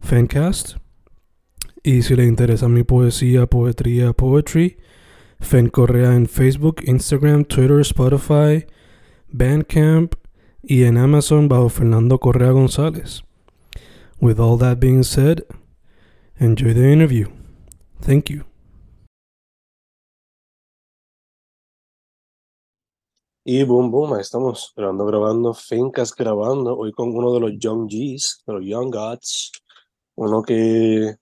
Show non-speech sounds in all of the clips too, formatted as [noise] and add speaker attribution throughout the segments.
Speaker 1: Fancast. Y si le interesa mi poesía, poetría, poetry, Fen Correa en Facebook, Instagram, Twitter, Spotify, Bandcamp y en Amazon bajo Fernando Correa González. With all that being said, enjoy the interview. Thank you.
Speaker 2: Y boom, boom, estamos grabando, grabando, Fincas grabando, hoy con uno de los Young G's, de los Young Gods, uno que,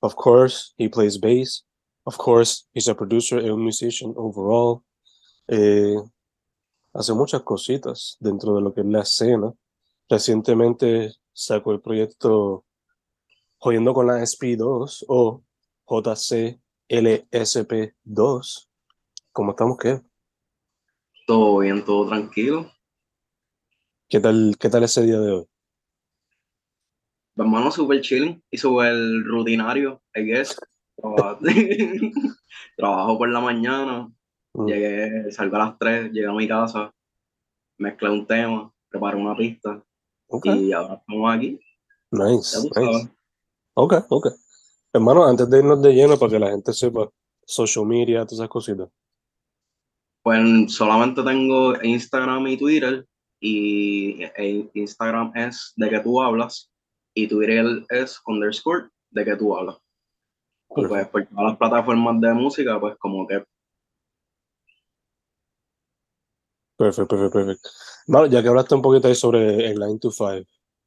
Speaker 2: of course, he plays bass, of course, he's a producer and a musician overall, eh, hace muchas cositas dentro de lo que es la escena. Recientemente sacó el proyecto Jodiendo con la SP2 o JCLSP2. ¿Cómo estamos? ¿Qué?
Speaker 3: Todo bien, todo tranquilo.
Speaker 2: ¿Qué tal, qué tal ese día de hoy?
Speaker 3: Hermano, súper chilling y súper rutinario, I guess. [laughs] Trabajo, por la mañana,
Speaker 2: Mm,
Speaker 3: llegué, salgo a las 3, llegué a mi casa, mezclé un tema, preparé una pista y ahora estamos aquí.
Speaker 2: Nice, nice. Ok, ok. Hermano, antes de irnos de lleno, para que la gente sepa, social media, todas esas cositas.
Speaker 3: Pues solamente tengo Instagram y Twitter y e- Instagram es de que tú hablas y Twitter es underscore de que tú hablas. Pues por todas las plataformas de música, pues como que
Speaker 2: Perfecto, perfecto, perfecto. Mano, ya que hablaste un poquito ahí sobre el 9 to 5,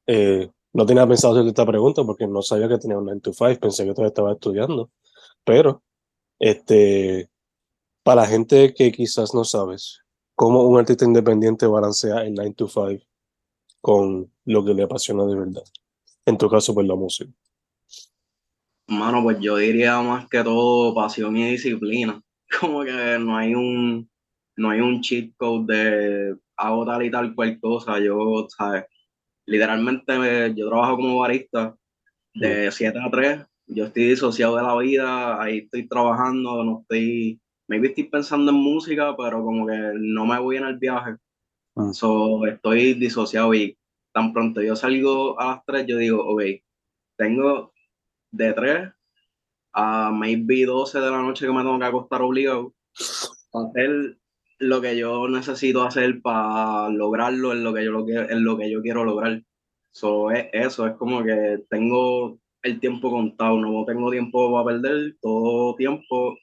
Speaker 2: eh, no tenía pensado hacerte esta pregunta porque no sabía que tenía un 9 to 5, pensé que todavía estaba estudiando, pero este, para la gente que quizás no sabes, ¿cómo un artista independiente balancea el 9 to 5 con lo que le apasiona de verdad? En tu caso, pues la música.
Speaker 3: Mano, pues yo diría más que todo pasión y disciplina. [laughs] Como que no hay un, no hay un cheat code de hago tal y tal cual cosa. Yo, ¿sabes? Literalmente me- yo trabajo como barista de 7 a 3. Yo estoy disociado de la vida, ahí estoy trabajando, no estoy, maybe estoy pensando en música, pero como que no me voy en el viaje.
Speaker 2: Mm.
Speaker 3: So, estoy disociado y tan pronto yo salgo a las 3, yo digo, ok, tengo de 3 a maybe 12 de la noche que me tengo que acostar obligado para hacer lo que yo necesito hacer para lograrlo en lo que yo, lo que, en lo que yo quiero lograr. So, es, eso es como que tengo el tiempo contado, no tengo tiempo para perder, todo tiempo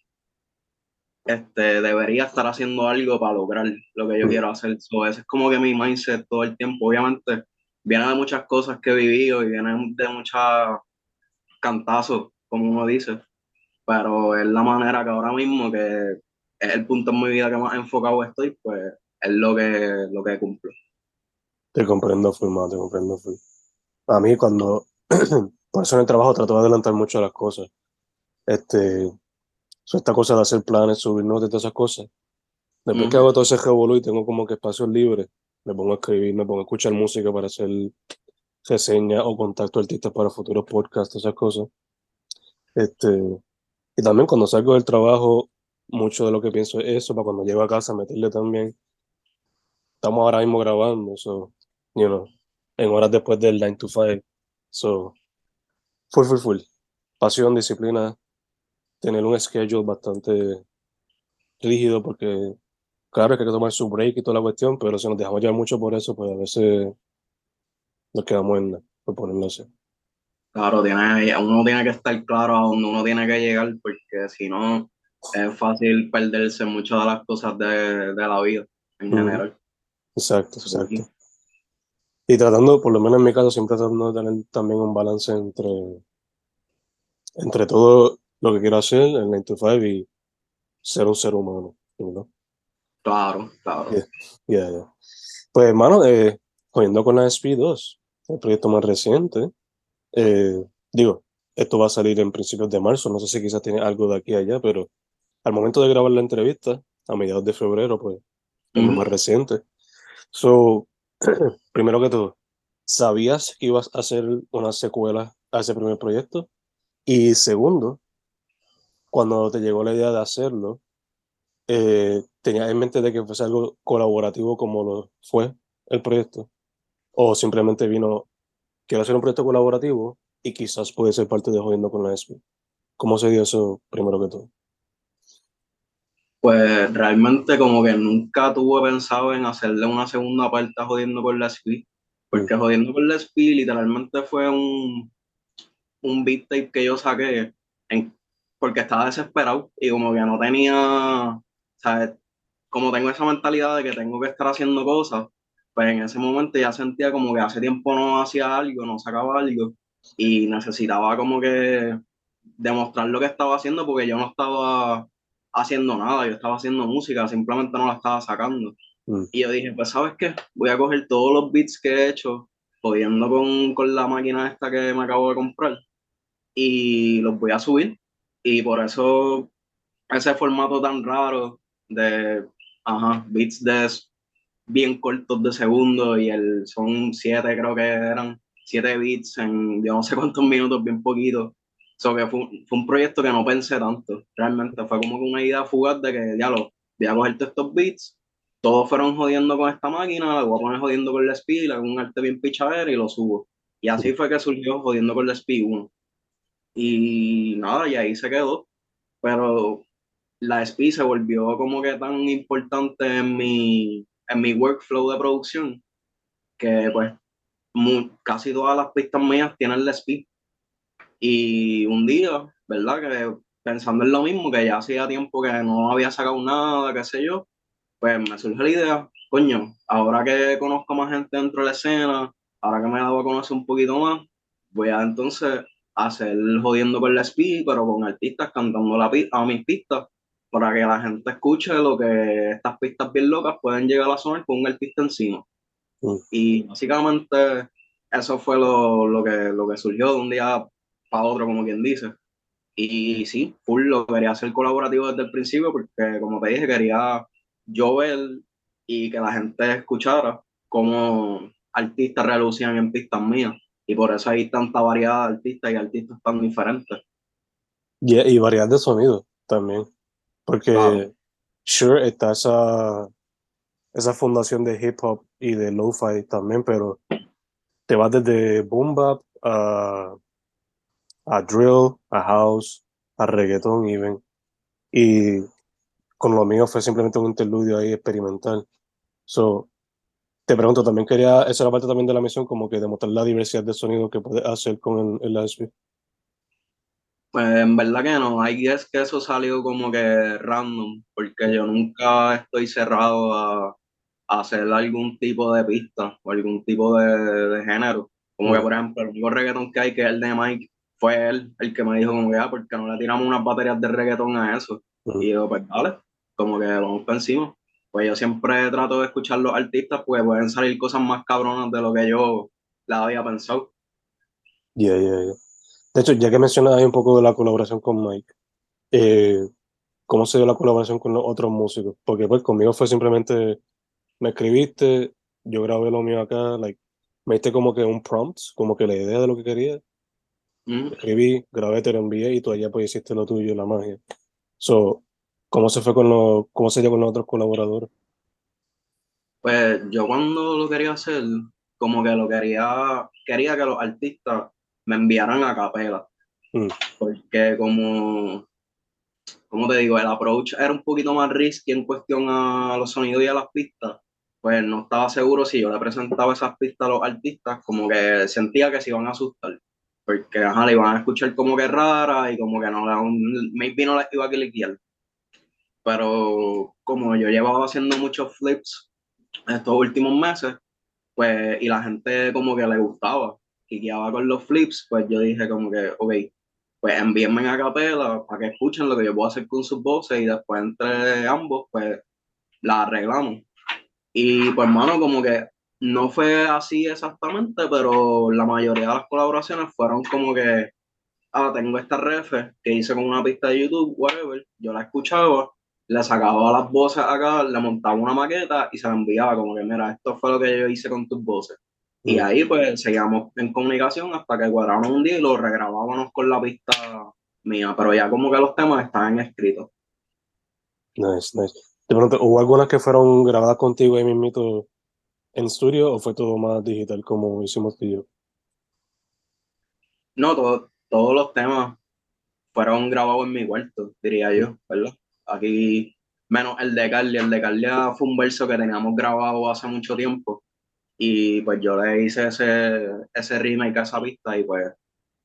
Speaker 3: este, debería estar haciendo algo para lograr lo que yo
Speaker 2: Mm.
Speaker 3: quiero hacer. So, ese es como que mi mindset todo el tiempo. Obviamente, viene de muchas cosas que he vivido y viene de muchos cantazos, como uno dice, pero es la manera que ahora mismo, que es el punto en mi vida que más enfocado estoy, pues es lo que, lo que cumplo.
Speaker 2: Te comprendo full, mano, te comprendo full. A mí cuando, [clears throat] por eso en el trabajo trato de adelantar mucho las cosas. Este, esta cosa de hacer planes, subir notas y todas esas cosas. Después que hago todo ese revolú y tengo como que espacios libres, me pongo a escribir, me pongo a escuchar música para hacer reseñas o contacto a artistas para futuros podcasts, esas cosas. Este, y también cuando salgo del trabajo, mucho de lo que pienso es eso, para cuando llego a casa meterle también. Estamos ahora mismo grabando, so, you know, en horas después del 9 to 5. So, full, full, full. Pasión, disciplina, tener un schedule bastante rígido porque, claro, que hay que tomar su break y toda la cuestión, pero si nos dejamos llevar mucho por eso, pues a veces nos quedamos en por ponerlo así.
Speaker 3: Claro, tiene, uno tiene que estar claro a dónde uno tiene que llegar, porque si no, es fácil perderse muchas de las cosas de, de la vida en general.
Speaker 2: Exacto, exacto. Y tratando, por lo menos en mi caso, siempre tratando de tener también un balance entre, entre todo lo que quiero hacer, el 9 to 5 y ser un ser humano, ¿no?
Speaker 3: Claro, claro.
Speaker 2: Yeah. Ya, ya. Pues, hermano, eh, jodiendo con la SP2, el proyecto más reciente, eh, digo, esto va a salir en principios de marzo, no sé si quizás tiene algo de aquí a allá, pero al momento de grabar la entrevista, a mediados de febrero, pues, es lo más reciente. So, [clears throat] primero que todo, ¿sabías que ibas a hacer una secuela a ese primer proyecto? Y segundo, cuando te llegó la idea de hacerlo, eh, ¿tenías en mente de que fuese algo colaborativo como lo fue el proyecto? ¿O simplemente vino, quiero hacer un proyecto colaborativo y quizás puede ser parte de Jodiendo con la ESPI? ¿Cómo se dio eso primero que todo?
Speaker 3: Pues realmente como que nunca tuve pensado en hacerle una segunda parte a Jodiendo con la SP, porque Jodiendo con la SP literalmente fue un, un beat tape que yo saqué en, porque estaba desesperado y como que no tenía, ¿sabes? Como tengo esa mentalidad de que tengo que estar haciendo cosas, pues en ese momento ya sentía como que hace tiempo no hacía algo, no sacaba algo y necesitaba como que demostrar lo que estaba haciendo porque yo no estaba haciendo nada, yo estaba haciendo música, simplemente no la estaba sacando.
Speaker 2: Mm.
Speaker 3: Y yo dije, pues sabes qué, voy a coger todos los beats que he hecho, jodiendo con, con la máquina esta que me acabo de comprar, y los voy a subir. Y por eso ese formato tan raro de, ajá, beats de bien cortos de segundo y el, son siete, creo que eran siete beats en yo no sé cuántos minutos, bien poquito. So que fue, fue un proyecto que no pensé tanto, realmente fue como una idea fugaz de que ya lo voy a coger todos estos beats, todos fueron jodiendo con esta máquina, la voy a poner jodiendo con la SPI, le hago un arte bien pichadero y lo subo. Y así fue que surgió jodiendo con la SPI 1. Y nada, y ahí se quedó. Pero la SPI se volvió como que tan importante en mi, en mi workflow de producción que pues mu- casi todas las pistas mías tienen la SPI. Y un día, ¿verdad? Que pensando en lo mismo, que ya hacía tiempo que no había sacado nada, qué sé yo, pues me surgió la idea, coño, ahora que conozco más gente dentro de la escena, ahora que me he dado a conocer un poquito más, voy a entonces hacer jodiendo con la SPI, pero con artistas cantando la a mis pistas, para que la gente escuche lo que estas pistas bien locas pueden llegar a sonar con un artista encima.
Speaker 2: Mm.
Speaker 3: Y básicamente eso fue lo, lo, que, lo que surgió de un día para otro, como quien dice. Y sí, full lo quería hacer colaborativo desde el principio porque, como te dije, quería yo ver y que la gente escuchara cómo artistas relucían en pistas mías. Y por eso hay tanta variedad de artistas y artistas tan diferentes.
Speaker 2: Y, y variedad de sonido también. Porque, sure, está esa, esa fundación de hip hop y de lo-fi también, pero te vas desde boom bap a, a drill, a house, a reggaeton even. Y con lo mío fue simplemente un interludio ahí experimental. So, te pregunto, también quería, esa era parte también de la misión, como que demostrar la diversidad de sonido que puedes hacer con el, el.
Speaker 3: Pues en verdad que no, hay es que eso salió como que random, porque yo nunca estoy cerrado a, a hacer algún tipo de pista o algún tipo de, de género. Como que, por ejemplo, el único reggaetón que hay, que es el de Mike, fue él el que me dijo como que, ah, ¿por qué no le tiramos unas baterías de reggaetón a eso? Y yo, pues dale, como que vamos para encima. Pues yo siempre trato de escuchar los artistas, pues pueden salir cosas más cabronas de lo que yo la había pensado.
Speaker 2: Yeah, yeah, yeah. De hecho, ya que mencionas ahí un poco de la colaboración con Mike, eh, ¿cómo se dio la colaboración con los otros músicos? Porque pues conmigo fue simplemente, me escribiste, yo grabé lo mío acá, like, me diste como que un prompt, como que la idea de lo que quería,
Speaker 3: Mm.
Speaker 2: escribí, grabé, te lo envié y tú allá pues hiciste lo tuyo, la magia. So, ¿cómo se fue con los, cómo se dio con los otros colaboradores?
Speaker 3: Pues yo cuando lo quería hacer, como que lo quería, quería que los artistas me enviaran a capela.
Speaker 2: Mm.
Speaker 3: Porque como, como te digo, el approach era un poquito más risky en cuestión a los sonidos y a las pistas. Pues no estaba seguro si yo le presentaba esas pistas a los artistas, como que sentía que se iban a asustar. porque ajá, le iban a escuchar como que rara y como que no, maybe no la iba a cliquear. Pero como yo llevaba haciendo muchos flips estos últimos meses, pues, y la gente como que le gustaba, guiaba con los flips, pues yo dije como que, ok, pues envíenme a capela para que escuchen lo que yo puedo hacer con sus voces y después entre ambos, pues la arreglamos. Y pues, mano, como que no fue así exactamente, pero la mayoría de las colaboraciones fueron como que, ah, tengo esta ref que hice con una pista de YouTube, whatever, yo la escuchaba, le sacaba las voces acá, le montaba una maqueta y se la enviaba como que, mira, esto fue lo que yo hice con tus voces. Y ahí pues seguíamos en comunicación hasta que cuadramos un día y lo regrabábamos con la pista mía, pero ya como que los temas estaban escritos.
Speaker 2: Nice, nice. De pronto, ¿hubo algunas que fueron grabadas contigo ahí mismito en estudio o fue todo más digital como hicimos tú y yo?
Speaker 3: No, todos los temas fueron grabados en mi cuarto, diría yo, ¿verdad? Aquí, menos el de Carly. El de Carly fue un verso que teníamos grabado hace mucho tiempo y pues yo le hice ese, ese remake a esa pista y pues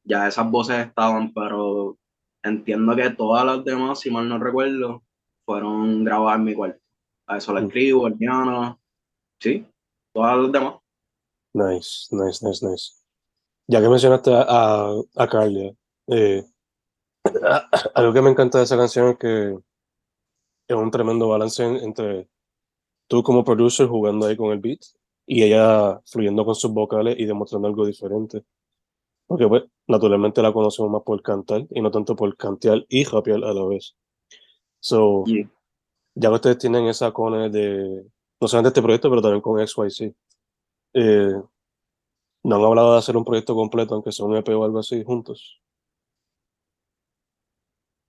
Speaker 3: ya esas voces estaban, pero entiendo que todas las demás, si mal no recuerdo, fueron grabadas en mi cuarto. A eso le mm. escribo, el piano, sí, todas las demás.
Speaker 2: Nice, nice, nice, nice. Ya que mencionaste a, a Carly, eh, [coughs] algo que me encanta de esa canción es que es un tremendo balance entre tú como producer jugando ahí con el beat y ella fluyendo con sus vocales y demostrando algo diferente. Porque pues, naturalmente la conocemos más por cantar y no tanto por cantear y rapear a la vez. So, ya que ustedes tienen esa cone de, no solamente este proyecto, pero también con XYZ, eh, ¿no han hablado de hacer un proyecto completo, aunque sea un EP o algo así, juntos?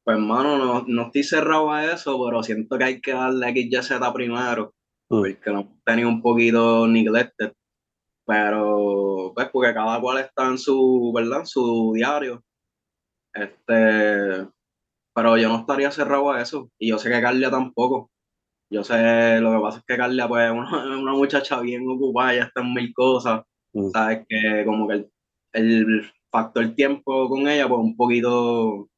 Speaker 3: Pues, hermano, no, no estoy cerrado a eso, pero siento que hay que darle XYZ primero. Porque no tenido un poquito neglected. Pero, pues, porque cada cual está en su, ¿verdad? su diario. Este, pero yo no estaría cerrado a eso. Y yo sé que Carlia tampoco. Yo sé, lo que pasa es que Carlia, pues, es una, una, muchacha bien ocupada, ya está en mil cosas. Mm. Sabes que como que el, el factor tiempo con ella, pues, un poquito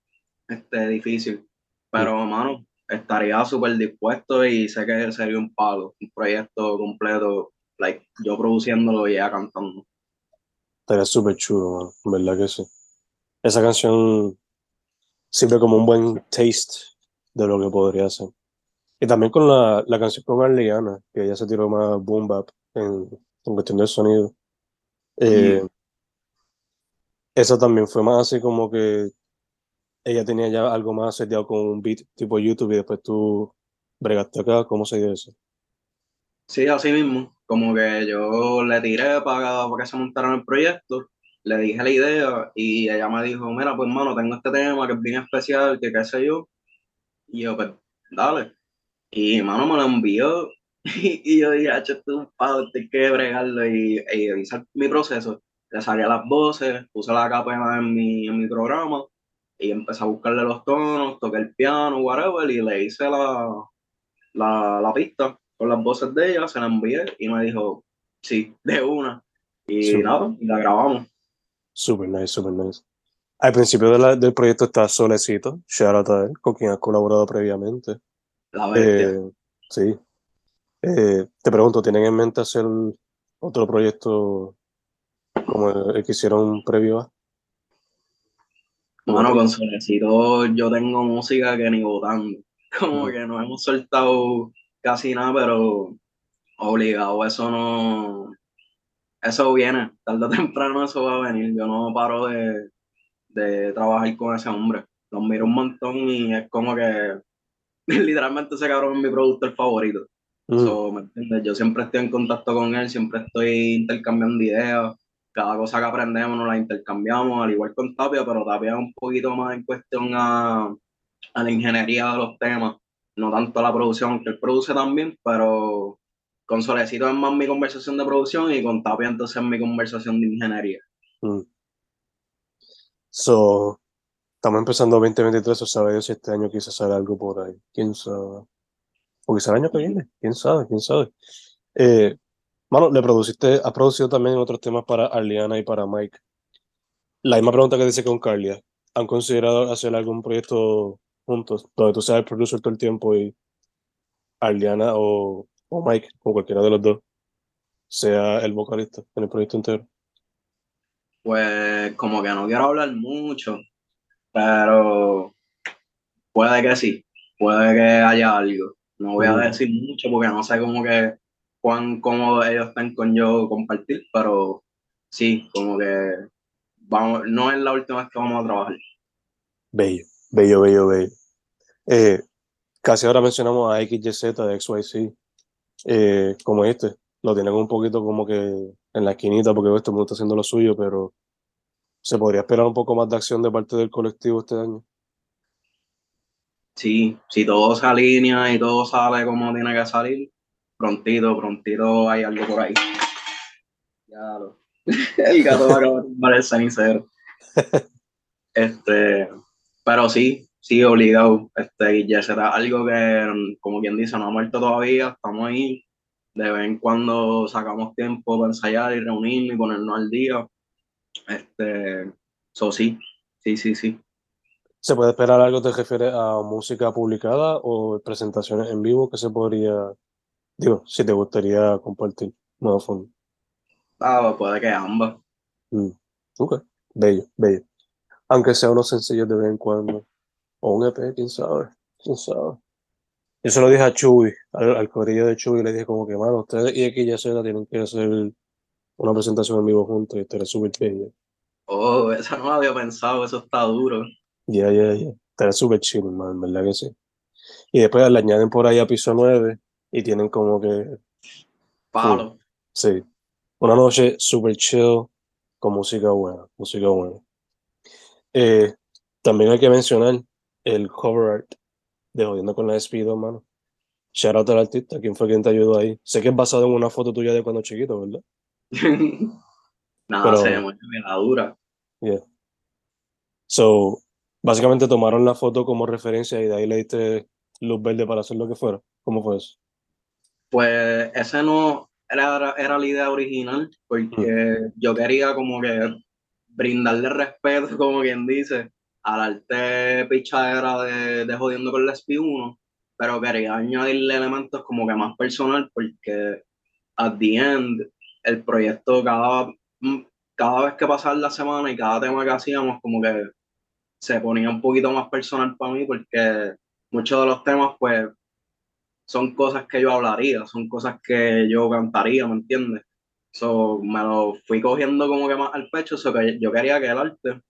Speaker 3: este, difícil. Pero, mano, estaría súper dispuesto y sé que sería un palo, un proyecto completo, like, yo produciéndolo y ella cantando.
Speaker 2: Estaría súper chulo, ¿verdad que sí? Esa canción sirve como un buen taste de lo que podría ser. Y también con la, la canción con Arleana, que ella se tiró más boom bap en, en cuestión del sonido. Eh, Eso también fue más así como que ella tenía ya algo más seteado con un beat tipo YouTube y después tú bregaste acá, ¿cómo se dio eso?
Speaker 3: Sí, así mismo, como que yo le tiré para, para que se montara el proyecto, le dije la idea y ella me dijo, mira, pues hermano, tengo este tema que es bien especial, que qué sé yo, y yo, pues, dale. Y hermano me lo envió [laughs] y, yo dije, hecho tú un palo, tengo que bregarlo y, y hice mi proceso. Le salía las voces, puse la capa en mi, en mi programa y empecé a buscarle los tonos, toqué el piano, whatever, y le hice la, la, la pista con las voces de ella, se la envié y me dijo, sí, de una. Y nada, y la grabamos.
Speaker 2: Super nice, super nice. Al principio de la, del proyecto está Solecito, shout out con quien has colaborado previamente.
Speaker 3: La eh,
Speaker 2: sí. Eh, te pregunto, ¿tienen en mente hacer otro proyecto como el que hicieron previo a?
Speaker 3: Bueno, con Solecito yo tengo música que ni votando. [laughs] Como que no hemos soltado casi nada, pero obligado, eso no. Eso viene, tarde o temprano eso va a venir. Yo no paro de, de trabajar con ese hombre. Lo miro un montón y es como que [laughs] literalmente ese cabrón es mi productor favorito. Mm. Yo siempre estoy en contacto con él, siempre estoy intercambiando ideas cada cosa que aprendemos nos la intercambiamos, al igual con Tapia, pero Tapia es un poquito más en cuestión a, la ingeniería de los temas, no tanto a la producción, que él produce también, pero con Solecito es más mi conversación de producción y con Tapia entonces es mi conversación de ingeniería. Mm.
Speaker 2: So, estamos empezando 2023, o sabe si este año quizás sale algo por ahí, quién sabe. O quizás el año que viene, quién sabe, quién sabe. Eh, Mano, le produciste, has producido también otros temas para Arliana y para Mike. La misma pregunta que dice con Carlia. ¿Han considerado hacer algún proyecto juntos donde tú seas el producer todo el tiempo y Arliana o, o Mike, o cualquiera de los dos, sea el vocalista en el proyecto entero?
Speaker 3: Pues como que no quiero hablar mucho, pero puede que sí, puede que haya algo. No voy a decir mucho porque no sé cómo que cuán cómodos ellos están con yo compartir, pero sí, como que vamos, no es la última vez que vamos a trabajar.
Speaker 2: Bello, bello, bello, bello. Eh, casi ahora mencionamos a XYZ de XYZ, eh, como este. Lo tienen un poquito como que en la esquinita porque este mundo está haciendo lo suyo, pero se podría esperar un poco más de acción de parte del colectivo este año.
Speaker 3: Sí, si todo se alinea y todo sale como tiene que salir, prontito, prontito hay algo por ahí. Ya lo. El gato va a acabar el cenicero. [laughs] Este, pero sí, sí, obligado. Este, ya será algo que, como quien dice, no ha muerto todavía, estamos ahí. De vez en cuando sacamos tiempo para ensayar y reunirnos y ponernos al día. Este, eso sí, sí, sí, sí.
Speaker 2: ¿Se puede esperar algo te refiere a música publicada o presentaciones en vivo que se podría, digo, si te gustaría compartir? No, fondo.
Speaker 3: Ah, puede que ambas.
Speaker 2: Mm. Ok, bello, bello. Aunque sea unos sencillos de vez en cuando. O un EP, quién sabe, quién sabe. Yo se lo dije a Chuy, al, al corillo de Chuy, le dije como que, mano, ustedes y XYZ tienen que hacer una presentación en vivo juntos y estaría súper bello.
Speaker 3: Oh, eso no lo había pensado, eso está duro.
Speaker 2: Ya, ya, ya. Estaría súper chido, man, ¿verdad que sí? Y después le añaden por ahí a piso 9 y tienen como que,
Speaker 3: Palo.
Speaker 2: sí, una noche súper chill con música buena, música buena. Eh, también hay que mencionar el cover art de Jodiendo con la Despido, mano. Shout out al artista, ¿quién fue quien te ayudó ahí? Sé que es basado en una foto tuya de cuando chiquito, ¿verdad? [laughs]
Speaker 3: Nada,
Speaker 2: Pero-
Speaker 3: se me la dura.
Speaker 2: Yeah. So, básicamente tomaron la foto como referencia y de ahí le diste luz verde para hacer lo que fuera. ¿Cómo fue eso?
Speaker 3: Pues ese no era, era la idea original, porque yo quería como que brindarle respeto, [laughs] como quien dice, al arte pichadera de, de Jodiendo con la SP1, pero quería añadirle elementos como que más personal, porque at the end, el proyecto cada, mm, cada vez que pasaba la semana y cada tema que hacíamos, como que se ponía un poquito más personal para mí, porque muchos de los temas, pues, son cosas que yo hablaría, son cosas que yo cantaría, ¿me entiendes? So, me lo fui cogiendo como que más al pecho, so que yo quería que el arte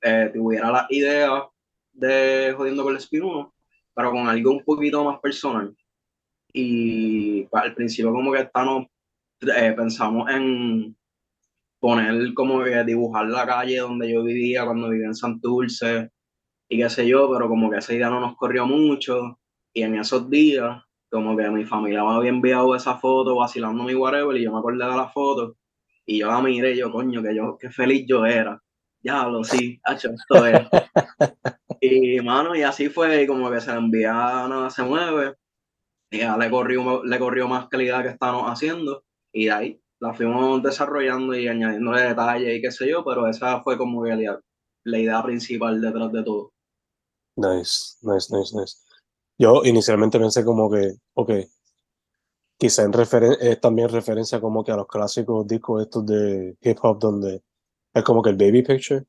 Speaker 3: eh, tuviera la idea de Jodiendo con el Espinudo, pero con algo un poquito más personal. Y pues, al principio como que estamos, eh, pensamos en poner como que dibujar la calle donde yo vivía cuando vivía en Santurce y qué sé yo, pero como que esa idea no nos corrió mucho y en esos días como que mi familia me había enviado esa foto vacilando mi whatever y yo me acordé de la foto y yo la miré y yo, coño, que yo, qué feliz yo era. Diablo, sí, hacho, esto es. [laughs] y mano, y así fue, y como que se le envía, nada se mueve, y ya le corrió, le corrió más calidad que estábamos haciendo, y de ahí la fuimos desarrollando y añadiéndole detalles y qué sé yo, pero esa fue como que la, la idea principal detrás de todo.
Speaker 2: Nice, nice, nice, nice. Yo inicialmente pensé como que, ok, quizá en referen es también referencia como que a los clásicos discos estos de hip hop donde es como que el baby picture,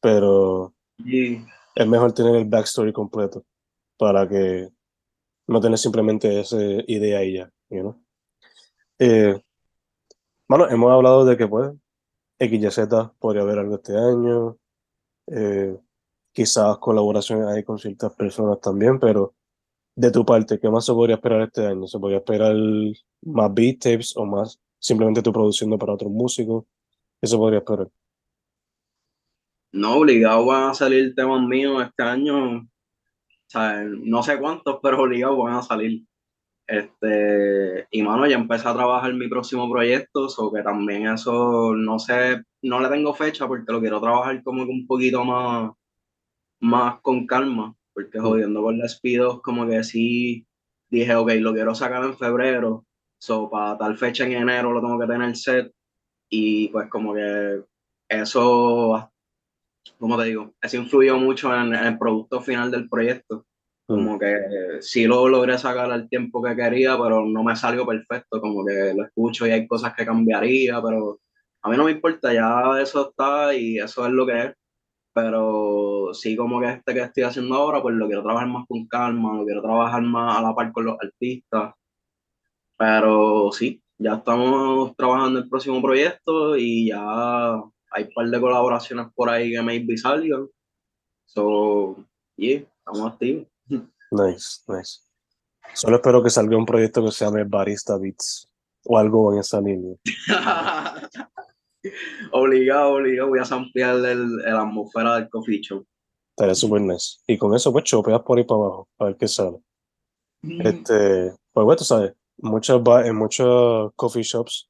Speaker 2: pero es mejor tener el backstory completo para que no tener simplemente esa idea y ya, you know? Eh, bueno, hemos hablado de que pues XYZ podría haber algo este año, eh, quizás colaboraciones ahí con ciertas personas también, pero de tu parte, ¿qué más se podría esperar este año? ¿Se podría esperar más beat tapes o más simplemente tú produciendo para otros músicos? ¿Qué se podría esperar?
Speaker 3: no, obligado van a salir temas míos este año, o sea, no sé cuántos, pero obligados van a salir. Este, y mano, ya empecé a trabajar mi próximo proyecto, o que también eso, no sé, no le tengo fecha porque lo quiero trabajar como que un poquito más, más con calma, porque jodiendo con las pidos, como que sí dije, ok, lo quiero sacar en febrero, so para tal fecha en enero lo tengo que tener set, y pues como que eso, como te digo, eso influyó mucho en, el producto final del proyecto. Como que sí lo logré sacar al tiempo que quería, pero no me salió perfecto. Como que lo escucho y hay cosas que cambiaría, pero a mí no me importa, ya eso está y eso es lo que es. Pero sí, como que este que estoy haciendo ahora, pues lo quiero trabajar más con calma, lo quiero trabajar más a la par con los artistas. Pero sí, ya estamos trabajando el próximo proyecto y ya hay un par de colaboraciones por ahí que maybe salgan. So, yeah, estamos activos.
Speaker 2: Nice, nice. Solo espero que salga un proyecto que se llame Barista Beats o algo en esa línea. [laughs]
Speaker 3: obligado, obligado, voy a ampliar el, el atmósfera del coffee show.
Speaker 2: Estaría súper nice. Y con eso, pues, chopeas por ahí para abajo, a ver qué sale. Mm. Este, pues, bueno, tú sabes, muchos en muchos coffee shops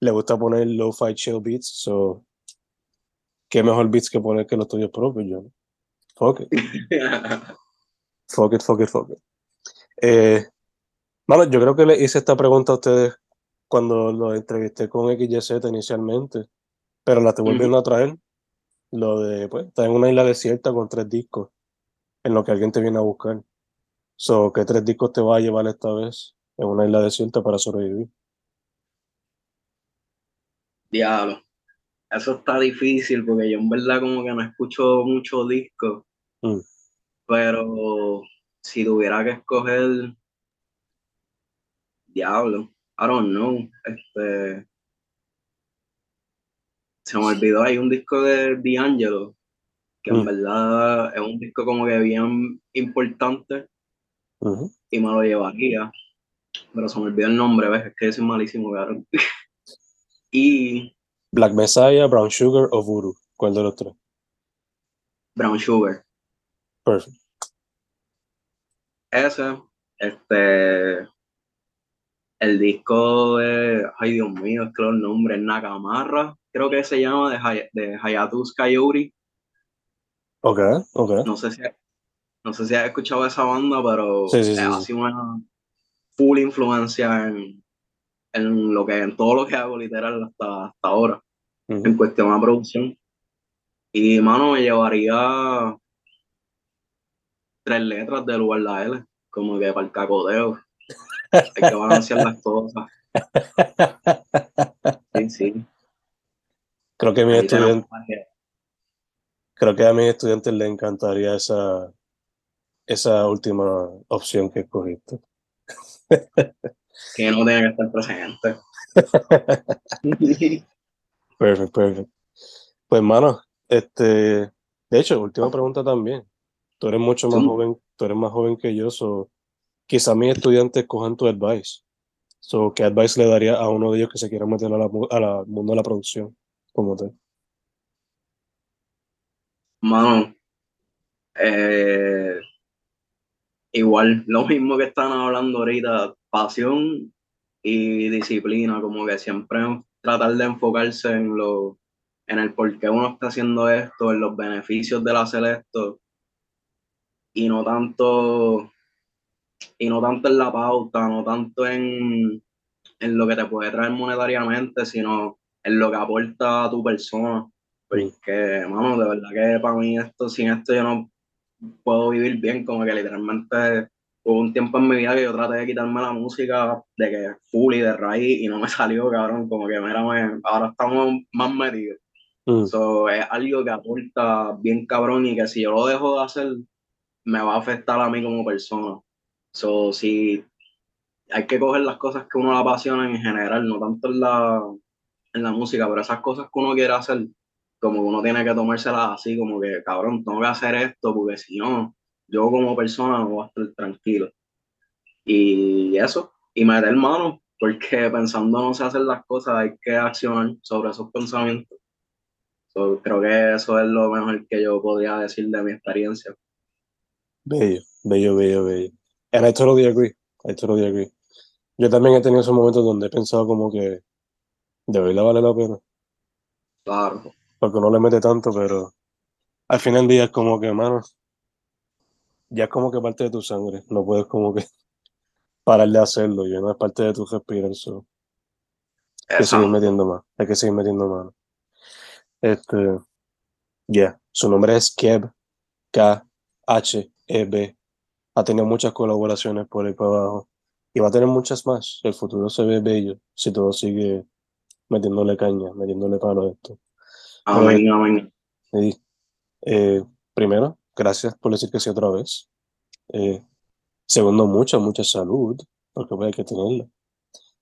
Speaker 2: le gusta poner lo-fi chill beats, so qué mejor beats que poner que los tuyos propios, yo. Fuck it. [laughs] fuck it, fuck it, fuck it. Eh, bueno, yo creo que le hice esta pregunta a ustedes cuando lo entrevisté con XYZ inicialmente, pero la estoy volviendo a traer. Lo de, pues, estar en una isla desierta con tres discos, en lo que alguien te viene a buscar. So, ¿qué tres discos te va a llevar esta vez en una isla desierta para sobrevivir?
Speaker 3: Diablo eso está difícil porque yo en verdad como que no escucho mucho disco. Mm. Pero si tuviera que escoger, diablo, I don't know. Este, se me olvidó, hay un disco de D'Angelo, que en verdad es un disco como que bien importante y me lo llevaría. Pero se me olvidó el nombre, ¿ves? Es que soy malísimo, claro. [laughs] y
Speaker 2: Black Messiah, Brown Sugar o Voodoo. ¿Cuál de los tres?
Speaker 3: Brown Sugar.
Speaker 2: Perfect.
Speaker 3: Ese, este, el disco de, ay Dios mío, es que los nombres, Nakamarra, creo que se llama, de, Hay de Hayatus Kayuri.
Speaker 2: Ok, ok.
Speaker 3: No sé si, no sé si has escuchado esa banda, pero sí, sí, ha sido una full influencia en, en lo que en todo lo que hago literal hasta, hasta ahora, en cuestión de producción. Y mano, me llevaría tres letras del lugar de L, como que para el cacodeo. Hay que balancear las cosas. Sí, sí.
Speaker 2: Creo que a mi estudiante, creo que a mis estudiantes les encantaría esa, esa última opción que escogiste
Speaker 3: que no tenga que estar presente. [laughs]
Speaker 2: perfecto, perfecto. Pues, hermano, este, de hecho, última pregunta también. Tú eres mucho más joven, tú eres más joven que yo, so, quizá mis estudiantes cojan tu advice. So, ¿Qué advice le daría a uno de ellos que se quiera meter al mundo de la producción como tú?
Speaker 3: Mano, eh, igual, lo mismo que están hablando ahorita, pasión y disciplina, como que siempre tratar de enfocarse en lo, en el por qué uno está haciendo esto, en los beneficios de hacer esto, y no tanto, y no tanto en la pauta, no tanto en, en lo que te puede traer monetariamente, sino en lo que aporta a tu persona. Porque, mano, de verdad que para mí esto, sin esto yo no puedo vivir bien, como que literalmente hubo un tiempo en mi vida que yo traté de quitarme la música de que full y de raíz y no me [laughs] salió, cabrón, como que mira, ahora estamos más metidos. Mm. es algo que aporta bien cabrón y que si yo lo dejo de hacer, me va a afectar a mí como persona. So, si hay que coger las cosas que uno le apasiona en general, no tanto en la, en la música, pero esas cosas que uno quiere hacer, como que uno tiene que tomárselas así, como que, cabrón, tengo que hacer esto, porque si no, yo como persona no voy a estar tranquilo. Y eso, y meter mano, porque pensando no se hacen las cosas, hay que accionar sobre esos pensamientos. creo que eso es lo mejor que yo podría decir de mi experiencia.
Speaker 2: Bello, bello, bello, bello. And I totally agree. I totally agree. Yo también he tenido esos momentos donde he pensado como que de verdad vale la pena.
Speaker 3: Claro
Speaker 2: porque no le mete tanto, pero al final del día es como que, mano, ya es como que parte de tu sangre, no puedes como que [laughs] parar de hacerlo, ya no es parte de tu respirar, hay que seguir metiendo más, hay que seguir metiendo más. Este, ya, su nombre es Keb, K-H-E-B. Ha tenido muchas colaboraciones por ahí para abajo y va a tener muchas más. El futuro se ve bello si todo sigue metiéndole caña, metiéndole palo a esto.
Speaker 3: Amén, amén.
Speaker 2: Y, eh, primero, gracias por decir que sí otra vez. Eh, segundo, mucha, mucha salud, porque pues hay que tenerla.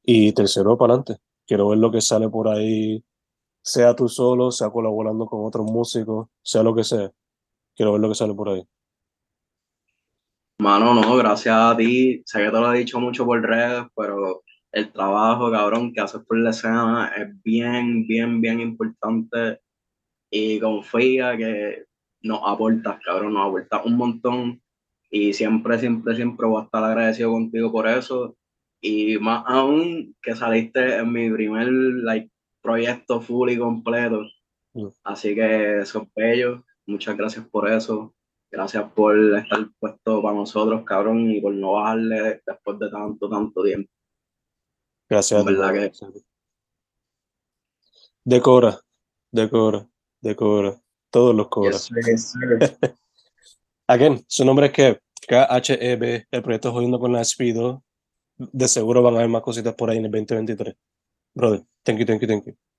Speaker 2: Y tercero, para adelante. Quiero ver lo que sale por ahí, sea tú solo, sea colaborando con otros músicos, sea lo que sea. Quiero ver lo que sale por ahí.
Speaker 3: Mano, no, gracias a ti. Sé que te lo he dicho mucho por redes, pero el trabajo, cabrón, que haces por la escena es bien, bien, bien importante. Y confía que nos aportas, cabrón, nos aportas un montón. Y siempre, siempre, siempre voy a estar agradecido contigo por eso. Y más aún que saliste en mi primer like, proyecto full y completo.
Speaker 2: Mm.
Speaker 3: Así que eso es bello. Muchas gracias por eso. Gracias por estar puesto para nosotros, cabrón, y por no bajarle después de tanto, tanto tiempo.
Speaker 2: Gracias.
Speaker 3: ¿Verdad que-.
Speaker 2: Decora, decora, decora. Todos los cobra.
Speaker 3: Yes, yes. [laughs]
Speaker 2: Again, su nombre es Kev, K-H-E-B. El proyecto Jodiendo con la Speedo. De seguro van a haber más cositas por ahí en el 2023. Brother, thank you, thank you, thank you.